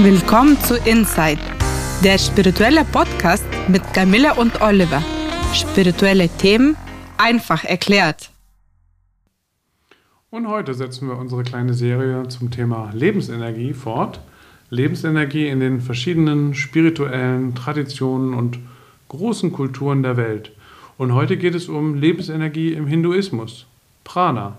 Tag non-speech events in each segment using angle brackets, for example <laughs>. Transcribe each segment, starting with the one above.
Willkommen zu Inside, der spirituelle Podcast mit Camilla und Oliver. Spirituelle Themen einfach erklärt. Und heute setzen wir unsere kleine Serie zum Thema Lebensenergie fort. Lebensenergie in den verschiedenen spirituellen Traditionen und großen Kulturen der Welt. Und heute geht es um Lebensenergie im Hinduismus, Prana.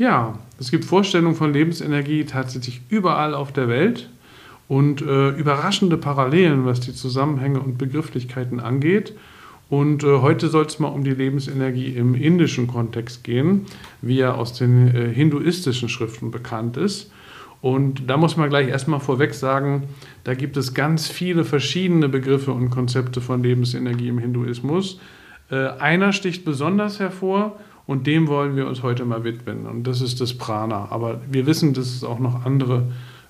Ja, es gibt Vorstellungen von Lebensenergie tatsächlich überall auf der Welt und äh, überraschende Parallelen, was die Zusammenhänge und Begrifflichkeiten angeht. Und äh, heute soll es mal um die Lebensenergie im indischen Kontext gehen, wie er aus den äh, hinduistischen Schriften bekannt ist. Und da muss man gleich erstmal vorweg sagen, da gibt es ganz viele verschiedene Begriffe und Konzepte von Lebensenergie im Hinduismus. Äh, einer sticht besonders hervor und dem wollen wir uns heute mal widmen. Und das ist das Prana. Aber wir wissen, dass es auch noch andere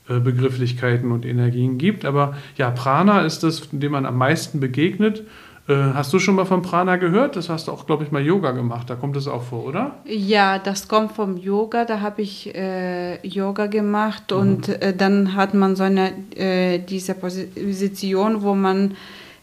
äh, Begrifflichkeiten und Energien gibt. Aber ja, Prana ist das, dem man am meisten begegnet. Äh, hast du schon mal von Prana gehört? Das hast du auch, glaube ich, mal Yoga gemacht. Da kommt es auch vor, oder? Ja, das kommt vom Yoga. Da habe ich äh, Yoga gemacht mhm. und äh, dann hat man so eine äh, diese Position, wo man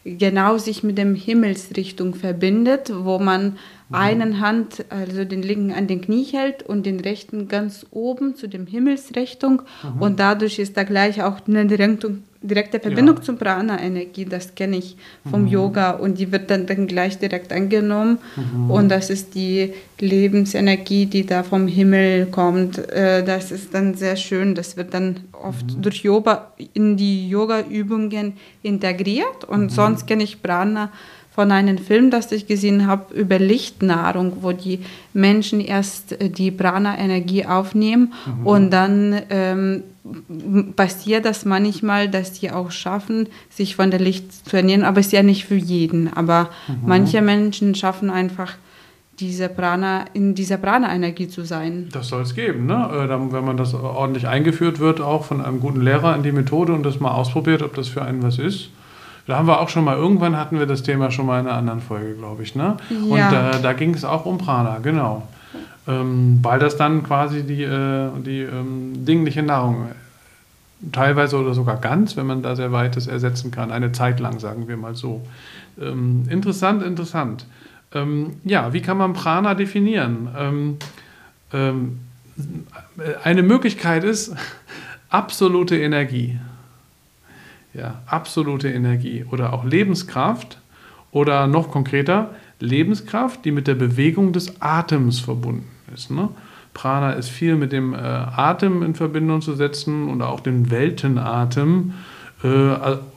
genau sich mit dem Himmelsrichtung verbindet, wo man. Einen Hand, also den linken an den Knie hält und den rechten ganz oben zu dem Himmelsrichtung mhm. und dadurch ist da gleich auch eine Richtung, direkte Verbindung ja. zur Prana-Energie, das kenne ich vom mhm. Yoga und die wird dann, dann gleich direkt angenommen mhm. und das ist die Lebensenergie, die da vom Himmel kommt. Äh, das ist dann sehr schön, das wird dann oft mhm. durch Yoga in die Yoga-Übungen integriert und mhm. sonst kenne ich Prana von einem Film, das ich gesehen habe, über Lichtnahrung, wo die Menschen erst äh, die Prana-Energie aufnehmen mhm. und dann ähm, passiert das manchmal, dass die auch schaffen, sich von der Licht zu ernähren, aber es ist ja nicht für jeden. Aber mhm. manche Menschen schaffen einfach diese Prana, in dieser Prana-Energie zu sein. Das soll es geben, ne? Äh, wenn man das ordentlich eingeführt wird, auch von einem guten Lehrer in die Methode und das mal ausprobiert, ob das für einen was ist. Da haben wir auch schon mal, irgendwann hatten wir das Thema schon mal in einer anderen Folge, glaube ich. Ne? Ja. Und äh, da ging es auch um Prana, genau. Ähm, weil das dann quasi die, äh, die ähm, dingliche Nahrung teilweise oder sogar ganz, wenn man da sehr weit ist, ersetzen kann. Eine Zeit lang, sagen wir mal so. Ähm, interessant, interessant. Ähm, ja, wie kann man Prana definieren? Ähm, ähm, eine Möglichkeit ist <laughs> absolute Energie ja, absolute Energie oder auch Lebenskraft oder noch konkreter Lebenskraft, die mit der Bewegung des Atems verbunden ist. Ne? Prana ist viel mit dem äh, Atem in Verbindung zu setzen und auch den Weltenatem. Äh,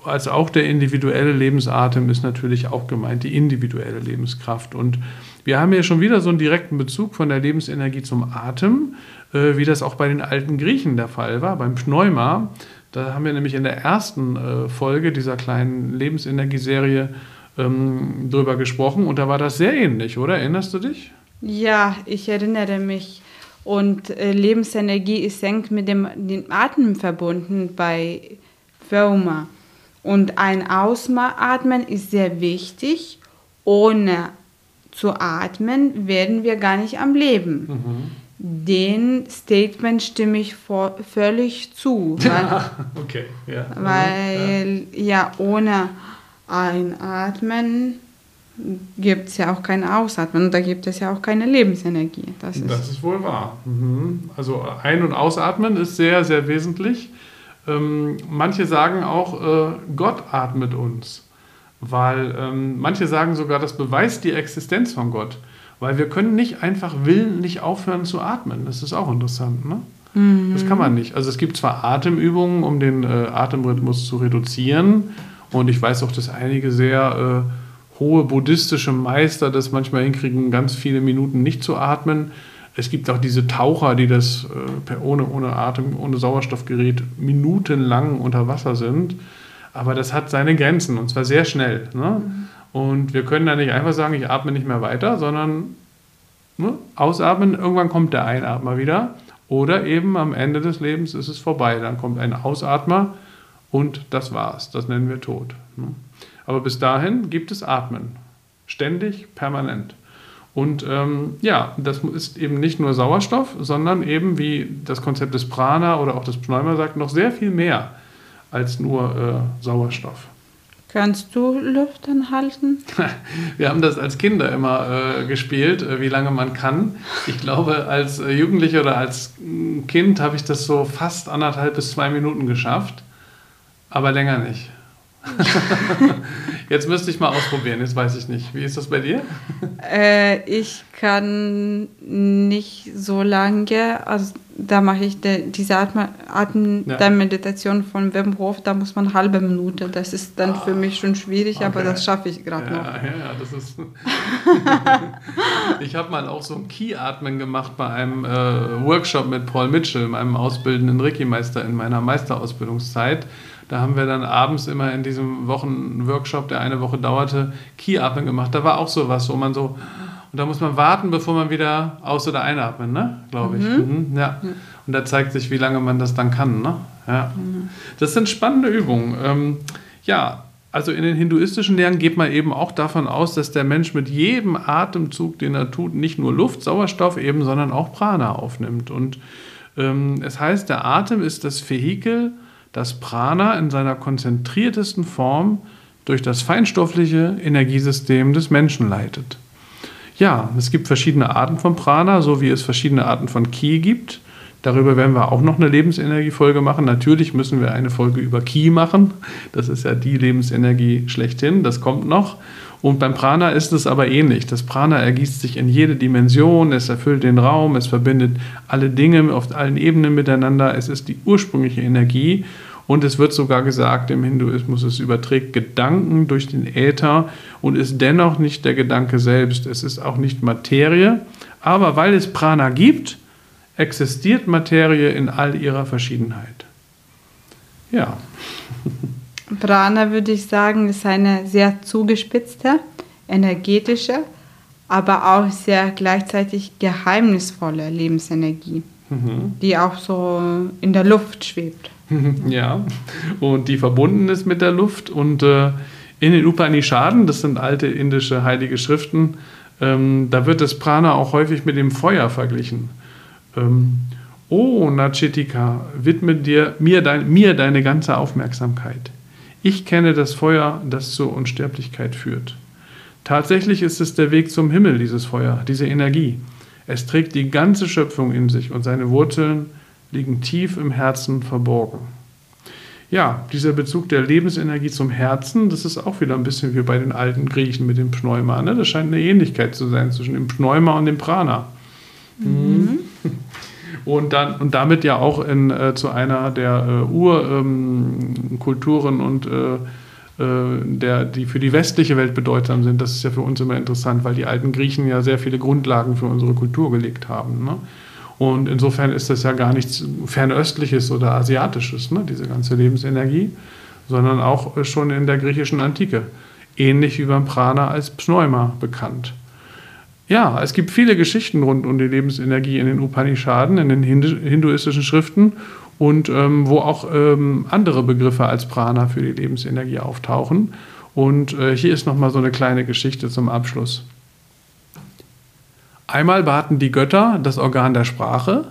als auch der individuelle Lebensatem ist natürlich auch gemeint, die individuelle Lebenskraft. Und wir haben hier schon wieder so einen direkten Bezug von der Lebensenergie zum Atem, äh, wie das auch bei den alten Griechen der Fall war, beim Pneuma. Da haben wir nämlich in der ersten äh, Folge dieser kleinen Lebensenergieserie ähm, drüber gesprochen und da war das sehr ähnlich, oder? Erinnerst du dich? Ja, ich erinnere mich. Und äh, Lebensenergie ist eng mit dem, dem Atem verbunden bei Firma. Und ein Ausatmen ist sehr wichtig. Ohne zu atmen werden wir gar nicht am Leben. Mhm den Statement stimme ich vor, völlig zu. <laughs> Weil, okay, ja. Weil ja, ja ohne Einatmen gibt es ja auch kein Ausatmen und da gibt es ja auch keine Lebensenergie. Das ist, das ist wohl wahr. Mhm. Also Ein- und Ausatmen ist sehr, sehr wesentlich. Ähm, manche sagen auch, äh, Gott atmet uns, weil ähm, manche sagen sogar, das beweist die Existenz von Gott. Weil wir können nicht einfach willentlich aufhören zu atmen. Das ist auch interessant, ne? Mhm. Das kann man nicht. Also es gibt zwar Atemübungen, um den äh, Atemrhythmus zu reduzieren. Und ich weiß auch, dass einige sehr äh, hohe buddhistische Meister das manchmal hinkriegen, ganz viele Minuten nicht zu atmen. Es gibt auch diese Taucher, die das äh, ohne, ohne Atem, ohne Sauerstoffgerät minutenlang unter Wasser sind. Aber das hat seine Grenzen und zwar sehr schnell. Ne? Mhm. Und wir können da nicht einfach sagen, ich atme nicht mehr weiter, sondern ne, ausatmen, irgendwann kommt der Einatmer wieder. Oder eben am Ende des Lebens ist es vorbei. Dann kommt ein Ausatmer und das war's. Das nennen wir Tod. Ne? Aber bis dahin gibt es Atmen. Ständig, permanent. Und ähm, ja, das ist eben nicht nur Sauerstoff, sondern eben, wie das Konzept des Prana oder auch des Pneuma sagt, noch sehr viel mehr als nur äh, Sauerstoff. Kannst du Luft anhalten? <laughs> Wir haben das als Kinder immer äh, gespielt, äh, wie lange man kann. Ich glaube, als äh, Jugendlicher oder als mm, Kind habe ich das so fast anderthalb bis zwei Minuten geschafft, aber länger nicht. <laughs> Jetzt müsste ich mal ausprobieren, jetzt weiß ich nicht. Wie ist das bei dir? Äh, ich kann nicht so lange, also da mache ich de, diese Atemmeditation Atem ja. von Wim Hof, da muss man halbe Minute. Das ist dann für mich schon schwierig, okay. aber das schaffe ich gerade ja, noch. Ja, ja, das ist. <laughs> ich habe mal auch so ein Key-Atmen gemacht bei einem äh, Workshop mit Paul Mitchell, meinem ausbildenden Reiki-Meister in meiner Meisterausbildungszeit. Da haben wir dann abends immer in diesem Wochenworkshop, der eine Woche dauerte, Key-Atmen gemacht. Da war auch so was, wo man so, und da muss man warten, bevor man wieder aus- oder einatmet, ne? Glaube ich. Mhm. Mhm, ja. Und da zeigt sich, wie lange man das dann kann, ne? Ja. Mhm. Das sind spannende Übungen. Ähm, ja, also in den hinduistischen Lehren geht man eben auch davon aus, dass der Mensch mit jedem Atemzug, den er tut, nicht nur Luft, Sauerstoff eben, sondern auch Prana aufnimmt. Und ähm, es heißt, der Atem ist das Vehikel, das Prana in seiner konzentriertesten Form durch das feinstoffliche Energiesystem des Menschen leitet. Ja, es gibt verschiedene Arten von Prana, so wie es verschiedene Arten von Ki gibt. Darüber werden wir auch noch eine Lebensenergiefolge machen. Natürlich müssen wir eine Folge über Ki machen. Das ist ja die Lebensenergie schlechthin. Das kommt noch. Und beim Prana ist es aber ähnlich. Das Prana ergießt sich in jede Dimension, es erfüllt den Raum, es verbindet alle Dinge auf allen Ebenen miteinander. Es ist die ursprüngliche Energie und es wird sogar gesagt im Hinduismus, es überträgt Gedanken durch den Äther und ist dennoch nicht der Gedanke selbst. Es ist auch nicht Materie, aber weil es Prana gibt, existiert Materie in all ihrer Verschiedenheit. Ja. <laughs> Prana, würde ich sagen, ist eine sehr zugespitzte, energetische, aber auch sehr gleichzeitig geheimnisvolle Lebensenergie, mhm. die auch so in der Luft schwebt. <laughs> Ja, und die verbunden ist mit der Luft. Und äh, in den Upanishaden, das sind alte indische heilige Schriften, ähm, da wird das Prana auch häufig mit dem Feuer verglichen. Ähm, oh, Nachitika, widme dir, mir, dein, mir deine ganze Aufmerksamkeit. Ich kenne das Feuer, das zur Unsterblichkeit führt. Tatsächlich ist es der Weg zum Himmel, dieses Feuer, diese Energie. Es trägt die ganze Schöpfung in sich und seine Wurzeln liegen tief im Herzen verborgen. Ja, dieser Bezug der Lebensenergie zum Herzen, das ist auch wieder ein bisschen wie bei den alten Griechen mit dem Pneuma. Ne? Das scheint eine Ähnlichkeit zu sein zwischen dem Pneuma und dem Prana. Mhm. <laughs> <laughs> Und, dann, und damit ja auch in, äh, zu einer der äh, Urkulturen ähm, und äh, äh, der, die für die westliche Welt bedeutsam sind. Das ist ja für uns immer interessant, weil die alten Griechen ja sehr viele Grundlagen für unsere Kultur gelegt haben. Ne? Und insofern ist das ja gar nichts Fernöstliches oder Asiatisches, ne? diese ganze Lebensenergie, sondern auch schon in der griechischen Antike. Ähnlich wie beim Prana als Pneuma bekannt. Ja, es gibt viele Geschichten rund um die Lebensenergie in den Upanishaden, in den hinduistischen Schriften und ähm, wo auch ähm, andere Begriffe als Prana für die Lebensenergie auftauchen. Und äh, hier ist nochmal so eine kleine Geschichte zum Abschluss. Einmal baten die Götter das Organ der Sprache,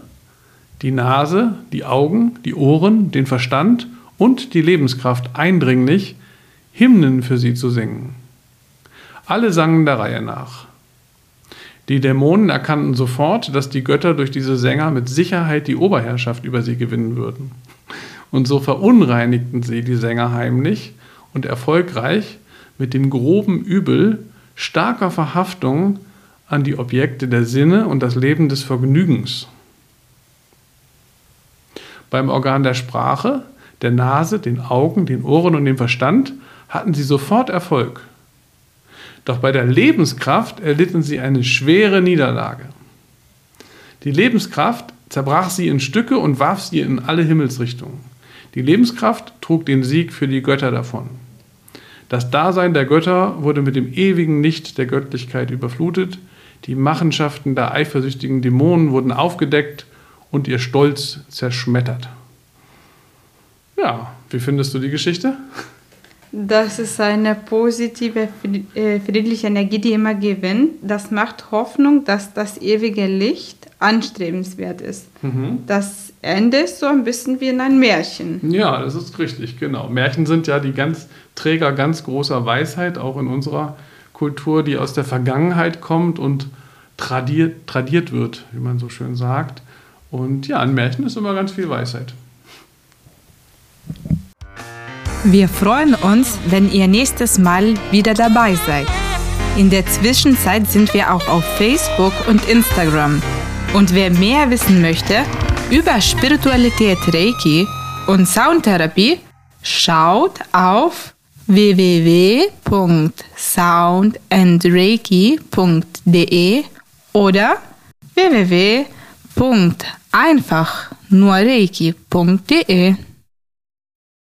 die Nase, die Augen, die Ohren, den Verstand und die Lebenskraft eindringlich, Hymnen für sie zu singen. Alle sangen der Reihe nach. Die Dämonen erkannten sofort, dass die Götter durch diese Sänger mit Sicherheit die Oberherrschaft über sie gewinnen würden. Und so verunreinigten sie die Sänger heimlich und erfolgreich mit dem groben Übel starker Verhaftung an die Objekte der Sinne und das Leben des Vergnügens. Beim Organ der Sprache, der Nase, den Augen, den Ohren und dem Verstand hatten sie sofort Erfolg. Doch bei der Lebenskraft erlitten sie eine schwere Niederlage. Die Lebenskraft zerbrach sie in Stücke und warf sie in alle Himmelsrichtungen. Die Lebenskraft trug den Sieg für die Götter davon. Das Dasein der Götter wurde mit dem ewigen Licht der Göttlichkeit überflutet, die Machenschaften der eifersüchtigen Dämonen wurden aufgedeckt und ihr Stolz zerschmettert. Ja, wie findest du die Geschichte? Das ist eine positive, äh, friedliche Energie, die immer gewinnt. Das macht Hoffnung, dass das ewige Licht anstrebenswert ist. Mhm. Das Ende ist so ein bisschen wie in einem Märchen. Ja, das ist richtig, genau. Märchen sind ja die ganz Träger ganz großer Weisheit, auch in unserer Kultur, die aus der Vergangenheit kommt und tradiert, tradiert wird, wie man so schön sagt. Und ja, ein Märchen ist immer ganz viel Weisheit. Wir freuen uns, wenn ihr nächstes Mal wieder dabei seid. In der Zwischenzeit sind wir auch auf Facebook und Instagram. Und wer mehr wissen möchte über Spiritualität Reiki und Soundtherapie, schaut auf www.soundandreiki.de oder www.einfachnurreiki.de.